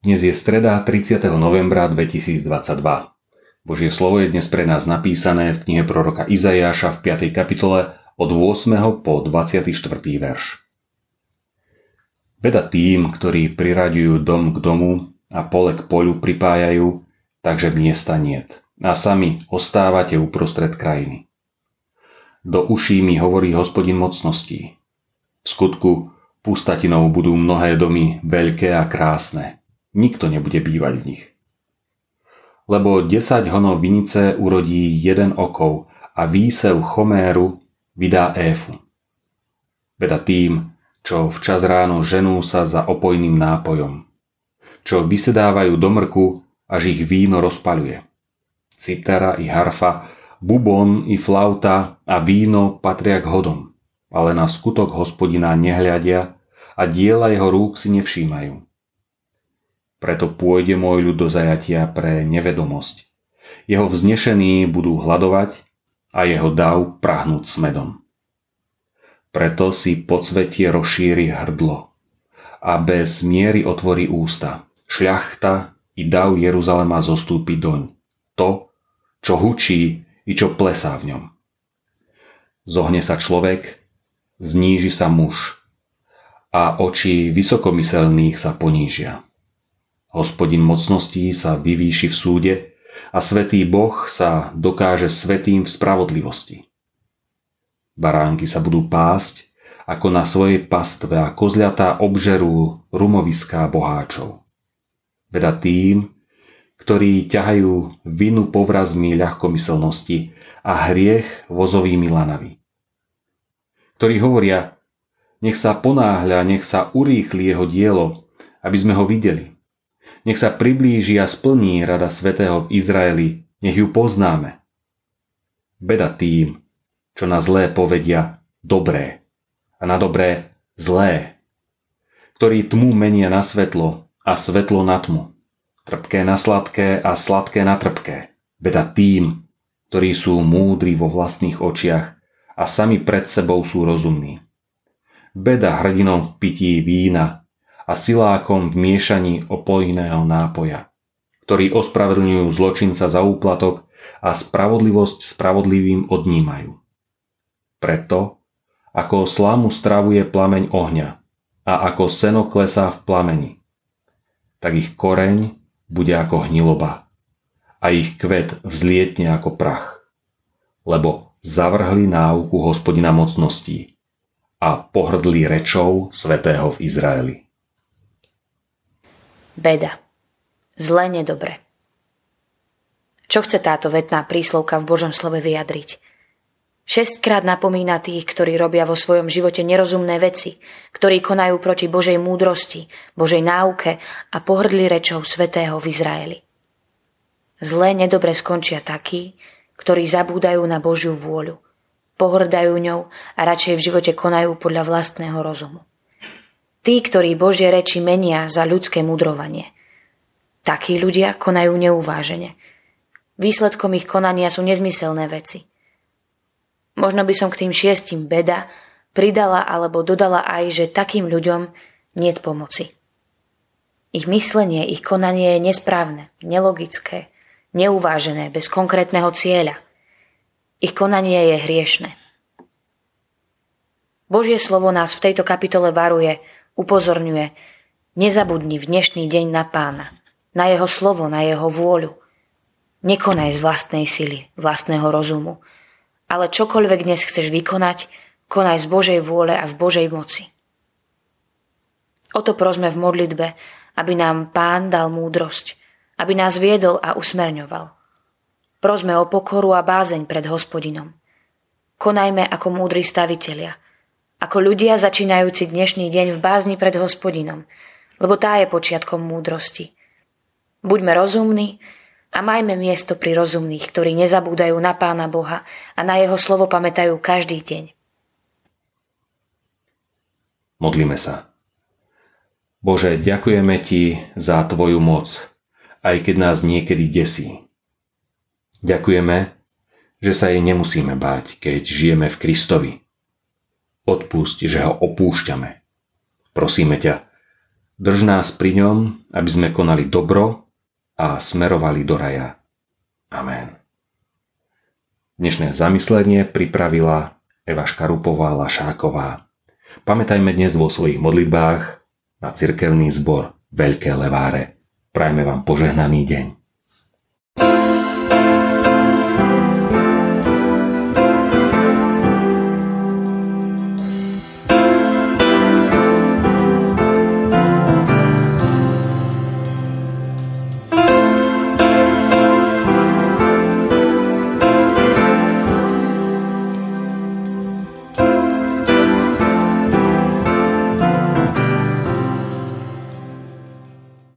Dnes je streda 30. novembra 2022. Božie slovo je dnes pre nás napísané v knihe proroka Izajáša v 5. kapitole od 8. po 24. verš. Beda tým, ktorí priraďujú dom k domu a pole k polu pripájajú, takže miesta niet. A sami ostávate uprostred krajiny. Do uší mi hovorí hospodin mocností. V skutku pustatinou budú mnohé domy veľké a krásne Nikto nebude bývať v nich. Lebo 10 honov vinice urodí jeden okov a výsev choméru vydá éfu. Beda tým, čo včas ráno ženú sa za opojným nápojom, čo vysedávajú do mrku, až ich víno rozpaľuje. Citara i harfa, bubon i flauta a víno patria k hodom, ale na skutok hospodina nehľadia a diela jeho rúk si nevšímajú. Preto pôjde môj ľud do zajatia pre nevedomosť. Jeho vznešení budú hľadovať a jeho dav prahnúť smedom. Preto si podsvetie rozšíri hrdlo a bez miery otvorí ústa. Šľachta i dav Jeruzalema zostúpi doň. To, čo hučí i čo plesá v ňom. Zohne sa človek, zníži sa muž a oči vysokomyselných sa ponížia. Hospodin mocností sa vyvýši v súde a svetý Boh sa dokáže svetým v spravodlivosti. Baránky sa budú pásť ako na svojej pastve a kozľatá obžerú rumoviská boháčov. Veda tým, ktorí ťahajú vinu povrazmi ľahkomyselnosti a hriech vozovými lanami. Ktorí hovoria, nech sa ponáhľa, nech sa urýchli jeho dielo, aby sme ho videli. Nech sa priblíži a splní rada svätého v Izraeli, nech ju poznáme. Beda tým, čo na zlé povedia dobré a na dobré zlé, ktorí tmu menia na svetlo a svetlo na tmu, trpké na sladké a sladké na trpké. Beda tým, ktorí sú múdri vo vlastných očiach a sami pred sebou sú rozumní. Beda hrdinom v pití vína a silákom v miešaní opojného nápoja, ktorí ospravedlňujú zločinca za úplatok a spravodlivosť spravodlivým odnímajú. Preto, ako slámu stravuje plameň ohňa a ako seno klesá v plameni, tak ich koreň bude ako hniloba a ich kvet vzlietne ako prach, lebo zavrhli náuku hospodina mocností a pohrdli rečou svetého v Izraeli. Beda. Zlé nedobre. Čo chce táto vetná príslovka v Božom slove vyjadriť? Šestkrát napomína tých, ktorí robia vo svojom živote nerozumné veci, ktorí konajú proti Božej múdrosti, Božej náuke a pohrdli rečou svetého v Izraeli. Zlé nedobre skončia takí, ktorí zabúdajú na Božiu vôľu, pohrdajú ňou a radšej v živote konajú podľa vlastného rozumu. Tí, ktorí Božie reči menia za ľudské mudrovanie. Takí ľudia konajú neuvážene. Výsledkom ich konania sú nezmyselné veci. Možno by som k tým šiestim beda pridala alebo dodala aj, že takým ľuďom nie pomoci. Ich myslenie, ich konanie je nesprávne, nelogické, neuvážené, bez konkrétneho cieľa. Ich konanie je hriešne. Božie slovo nás v tejto kapitole varuje Upozorňuje, nezabudni v dnešný deň na pána, na jeho slovo, na jeho vôľu. Nekonaj z vlastnej sily, vlastného rozumu, ale čokoľvek dnes chceš vykonať, konaj z Božej vôle a v Božej moci. O to prosme v modlitbe, aby nám Pán dal múdrosť, aby nás viedol a usmerňoval. Prosme o pokoru a bázeň pred hospodinom. Konajme ako múdri stavitelia – ako ľudia začínajúci dnešný deň v bázni pred hospodinom, lebo tá je počiatkom múdrosti. Buďme rozumní a majme miesto pri rozumných, ktorí nezabúdajú na Pána Boha a na Jeho slovo pamätajú každý deň. Modlíme sa. Bože, ďakujeme Ti za Tvoju moc, aj keď nás niekedy desí. Ďakujeme, že sa jej nemusíme báť, keď žijeme v Kristovi Odpusť, že ho opúšťame. Prosíme ťa, Drž nás pri ňom, aby sme konali dobro a smerovali do raja. Amen. Dnešné zamyslenie pripravila Eva Škarupová Lašáková. Pamätajme dnes vo svojich modlitbách na cirkevný zbor Veľké Leváre. Prajme vám požehnaný deň. thank you